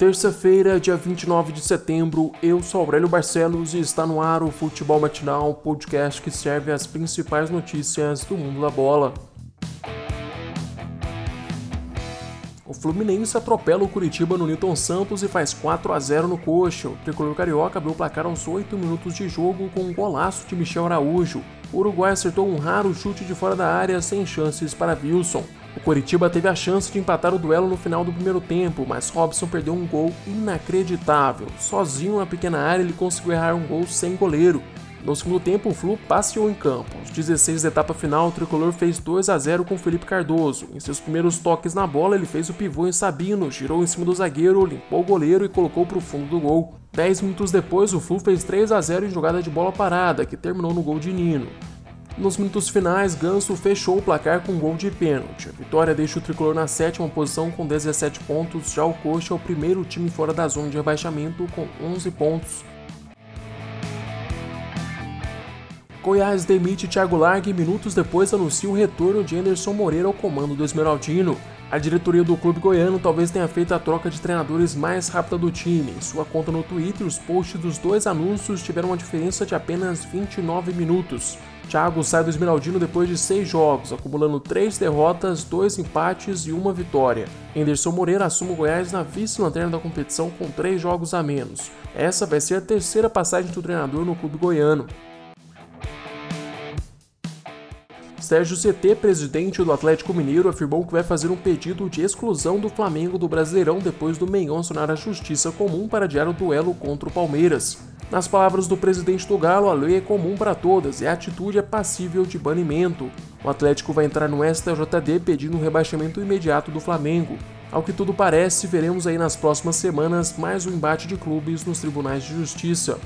Terça-feira, dia 29 de setembro, eu sou Aurélio Barcelos e está no ar o Futebol Matinal, podcast que serve as principais notícias do mundo da bola. O Fluminense atropela o Curitiba no Newton Santos e faz 4 a 0 no Coxa. O tricolor carioca abriu o placar aos 8 minutos de jogo com um golaço de Michel Araújo. O Uruguai acertou um raro chute de fora da área sem chances para Wilson. O Coritiba teve a chance de empatar o duelo no final do primeiro tempo, mas Robson perdeu um gol inacreditável. Sozinho na pequena área, ele conseguiu errar um gol sem goleiro. No segundo tempo, o Flu passeou em campo. Aos 16 da etapa final, o tricolor fez 2 a 0 com Felipe Cardoso. Em seus primeiros toques na bola, ele fez o pivô em Sabino, girou em cima do zagueiro, limpou o goleiro e colocou para o fundo do gol. Dez minutos depois, o Flu fez 3 a 0 em jogada de bola parada, que terminou no gol de Nino. Nos minutos finais, Ganso fechou o placar com um gol de pênalti. A vitória deixa o tricolor na sétima posição com 17 pontos, já o Coxa é o primeiro time fora da zona de rebaixamento com 11 pontos. Goiás demite Thiago Largue e minutos depois anuncia o retorno de Anderson Moreira ao comando do Esmeraldino. A diretoria do clube goiano talvez tenha feito a troca de treinadores mais rápida do time. Em sua conta no Twitter, os posts dos dois anúncios tiveram uma diferença de apenas 29 minutos. Thiago sai do Esmeraldino depois de seis jogos, acumulando três derrotas, dois empates e uma vitória. Anderson Moreira assume o Goiás na vice-lanterna da competição com três jogos a menos. Essa vai ser a terceira passagem do treinador no clube goiano. Sérgio CT, presidente do Atlético Mineiro, afirmou que vai fazer um pedido de exclusão do Flamengo do Brasileirão depois do Mengão acionar a Justiça Comum para adiar o duelo contra o Palmeiras. Nas palavras do presidente do Galo, a lei é comum para todas e a atitude é passível de banimento. O Atlético vai entrar no STJD pedindo um rebaixamento imediato do Flamengo. Ao que tudo parece, veremos aí nas próximas semanas mais um embate de clubes nos tribunais de justiça.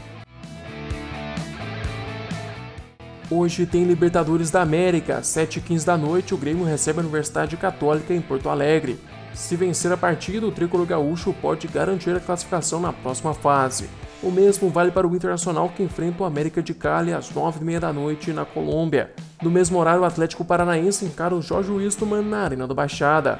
Hoje tem Libertadores da América, 7h15 da noite, o Grêmio recebe a Universidade Católica em Porto Alegre. Se vencer a partida, o tricolor gaúcho pode garantir a classificação na próxima fase. O mesmo vale para o Internacional que enfrenta o América de Cali às 9h30 da noite na Colômbia. No mesmo horário, o Atlético Paranaense encara o Jorge Wistman na Arena do Baixada.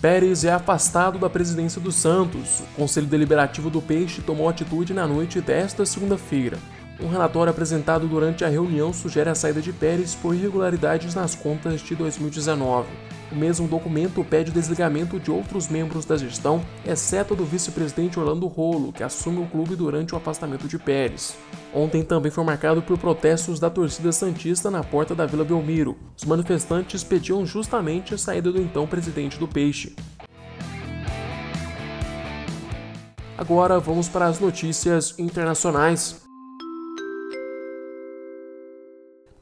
Pérez é afastado da presidência do Santos. O Conselho Deliberativo do Peixe tomou atitude na noite desta segunda-feira. Um relatório apresentado durante a reunião sugere a saída de Pérez por irregularidades nas contas de 2019. O mesmo documento pede o desligamento de outros membros da gestão, exceto do vice-presidente Orlando Rolo, que assume o clube durante o afastamento de Pérez. Ontem também foi marcado por protestos da torcida Santista na porta da Vila Belmiro. Os manifestantes pediam justamente a saída do então presidente do Peixe. Agora vamos para as notícias internacionais.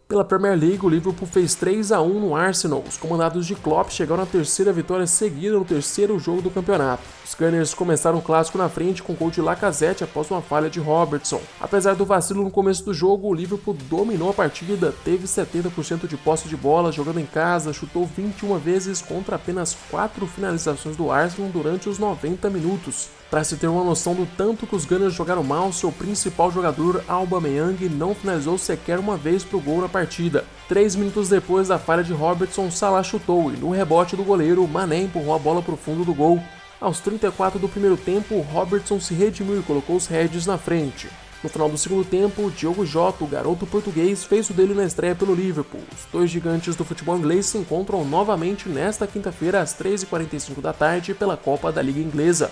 Pela Premier League, o Liverpool fez 3 a 1 no Arsenal. Os comandados de Klopp chegaram à terceira vitória seguida no terceiro jogo do campeonato. Os Gunners começaram o clássico na frente com gol de Lacazette após uma falha de Robertson. Apesar do vacilo no começo do jogo, o Liverpool dominou a partida, teve 70% de posse de bola, jogando em casa, chutou 21 vezes contra apenas 4 finalizações do Arsenal durante os 90 minutos. Para se ter uma noção do tanto que os Gunners jogaram mal, seu principal jogador, Aubameyang, não finalizou sequer uma vez para o gol na partida. Três minutos depois da falha de Robertson, Salah chutou e no rebote do goleiro, Mané empurrou a bola para o fundo do gol. Aos 34 do primeiro tempo, Robertson se redimiu e colocou os Reds na frente. No final do segundo tempo, Diogo Jota, o garoto português, fez o dele na estreia pelo Liverpool. Os dois gigantes do futebol inglês se encontram novamente nesta quinta-feira às 3h45 da tarde pela Copa da Liga Inglesa.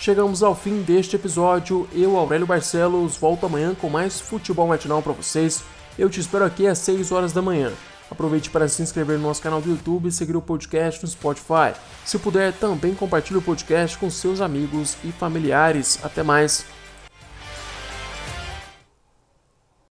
Chegamos ao fim deste episódio. Eu, Aurélio Barcelos, volto amanhã com mais futebol matinal para vocês. Eu te espero aqui às 6 horas da manhã. Aproveite para se inscrever no nosso canal do YouTube e seguir o podcast no Spotify. Se puder, também compartilhe o podcast com seus amigos e familiares. Até mais!